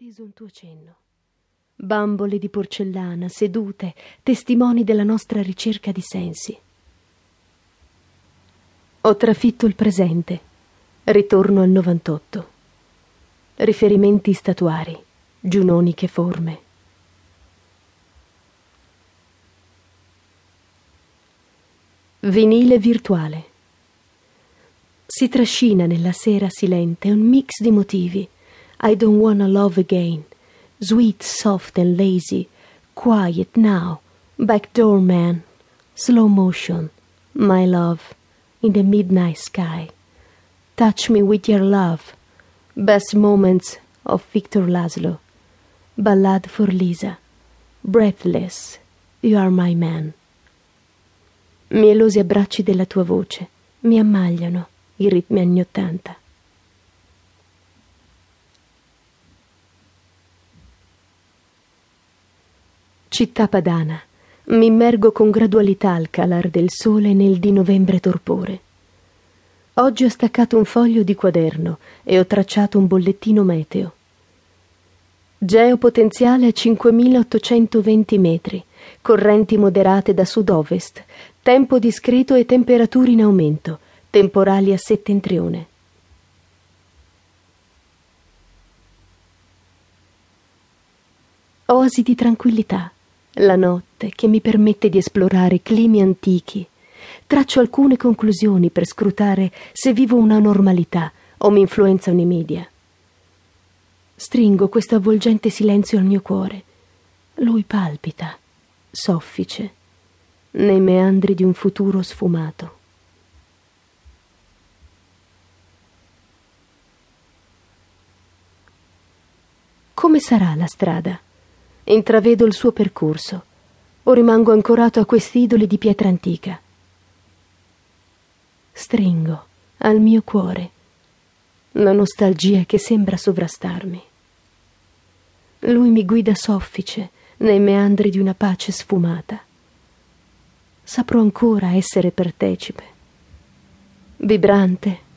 atteso un tuo cenno. Bambole di porcellana, sedute, testimoni della nostra ricerca di sensi. Ho trafitto il presente, ritorno al 98. Riferimenti statuari, giunoniche forme. Vinile virtuale. Si trascina nella sera silente un mix di motivi I don't wanna love again. Sweet, soft and lazy. Quiet now. Backdoor man. Slow motion. My love. In the midnight sky. Touch me with your love. Best moments of Victor Laszlo. Ballad for Lisa. Breathless. You are my man. Mielosi abbracci della tua voce mi ammagliano i ritmi anni ottanta. Città padana, mi immergo con gradualità al calar del sole nel di novembre torpore. Oggi ho staccato un foglio di quaderno e ho tracciato un bollettino meteo. Geopotenziale a 5820 metri, correnti moderate da sud-ovest, tempo discreto e temperature in aumento, temporali a settentrione. Oasi di tranquillità la notte che mi permette di esplorare climi antichi. Traccio alcune conclusioni per scrutare se vivo una normalità o mi influenzano i media. Stringo questo avvolgente silenzio al mio cuore. Lui palpita, soffice, nei meandri di un futuro sfumato. Come sarà la strada? Intravedo il suo percorso o rimango ancorato a questi idoli di pietra antica. Stringo al mio cuore la nostalgia che sembra sovrastarmi. Lui mi guida soffice nei meandri di una pace sfumata. Saprò ancora essere partecipe, vibrante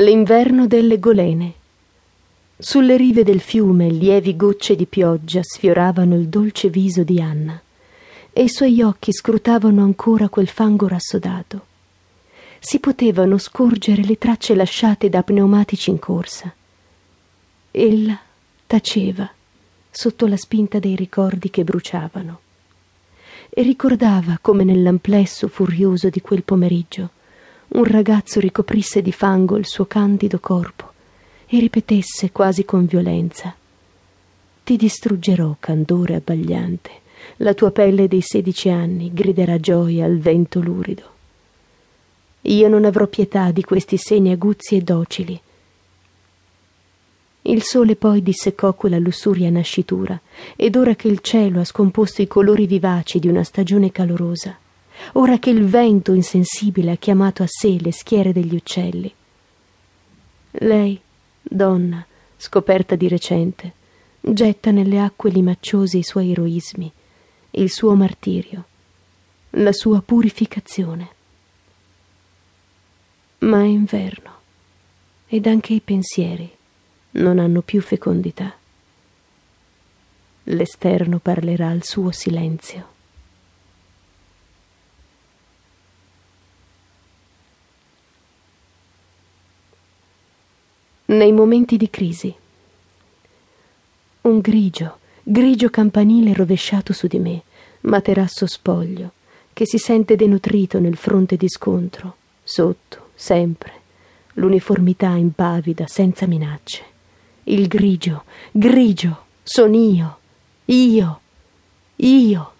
L'inverno delle golene. Sulle rive del fiume lievi gocce di pioggia sfioravano il dolce viso di Anna e i suoi occhi scrutavano ancora quel fango rassodato. Si potevano scorgere le tracce lasciate da pneumatici in corsa. Ella taceva sotto la spinta dei ricordi che bruciavano e ricordava come nell'amplesso furioso di quel pomeriggio un ragazzo ricoprisse di fango il suo candido corpo e ripetesse quasi con violenza Ti distruggerò, candore abbagliante, la tua pelle dei sedici anni griderà gioia al vento lurido. Io non avrò pietà di questi seni aguzzi e docili. Il sole poi disseccò quella lussuria nascitura, ed ora che il cielo ha scomposto i colori vivaci di una stagione calorosa, ora che il vento insensibile ha chiamato a sé le schiere degli uccelli. Lei, donna, scoperta di recente, getta nelle acque limacciose i suoi eroismi, il suo martirio, la sua purificazione. Ma è inverno ed anche i pensieri non hanno più fecondità. L'esterno parlerà al suo silenzio. Nei momenti di crisi. Un grigio, grigio campanile rovesciato su di me, materasso spoglio, che si sente denutrito nel fronte di scontro, sotto, sempre, l'uniformità impavida, senza minacce. Il grigio, grigio, son io, io, io.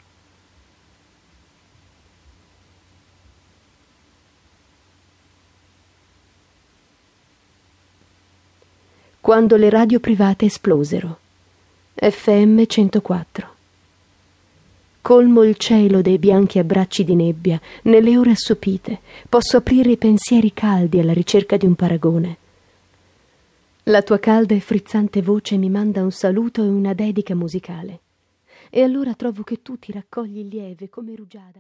Quando le radio private esplosero. FM 104. Colmo il cielo dei bianchi abbracci di nebbia, nelle ore assopite, posso aprire i pensieri caldi alla ricerca di un paragone. La tua calda e frizzante voce mi manda un saluto e una dedica musicale. E allora trovo che tu ti raccogli lieve come rugiada.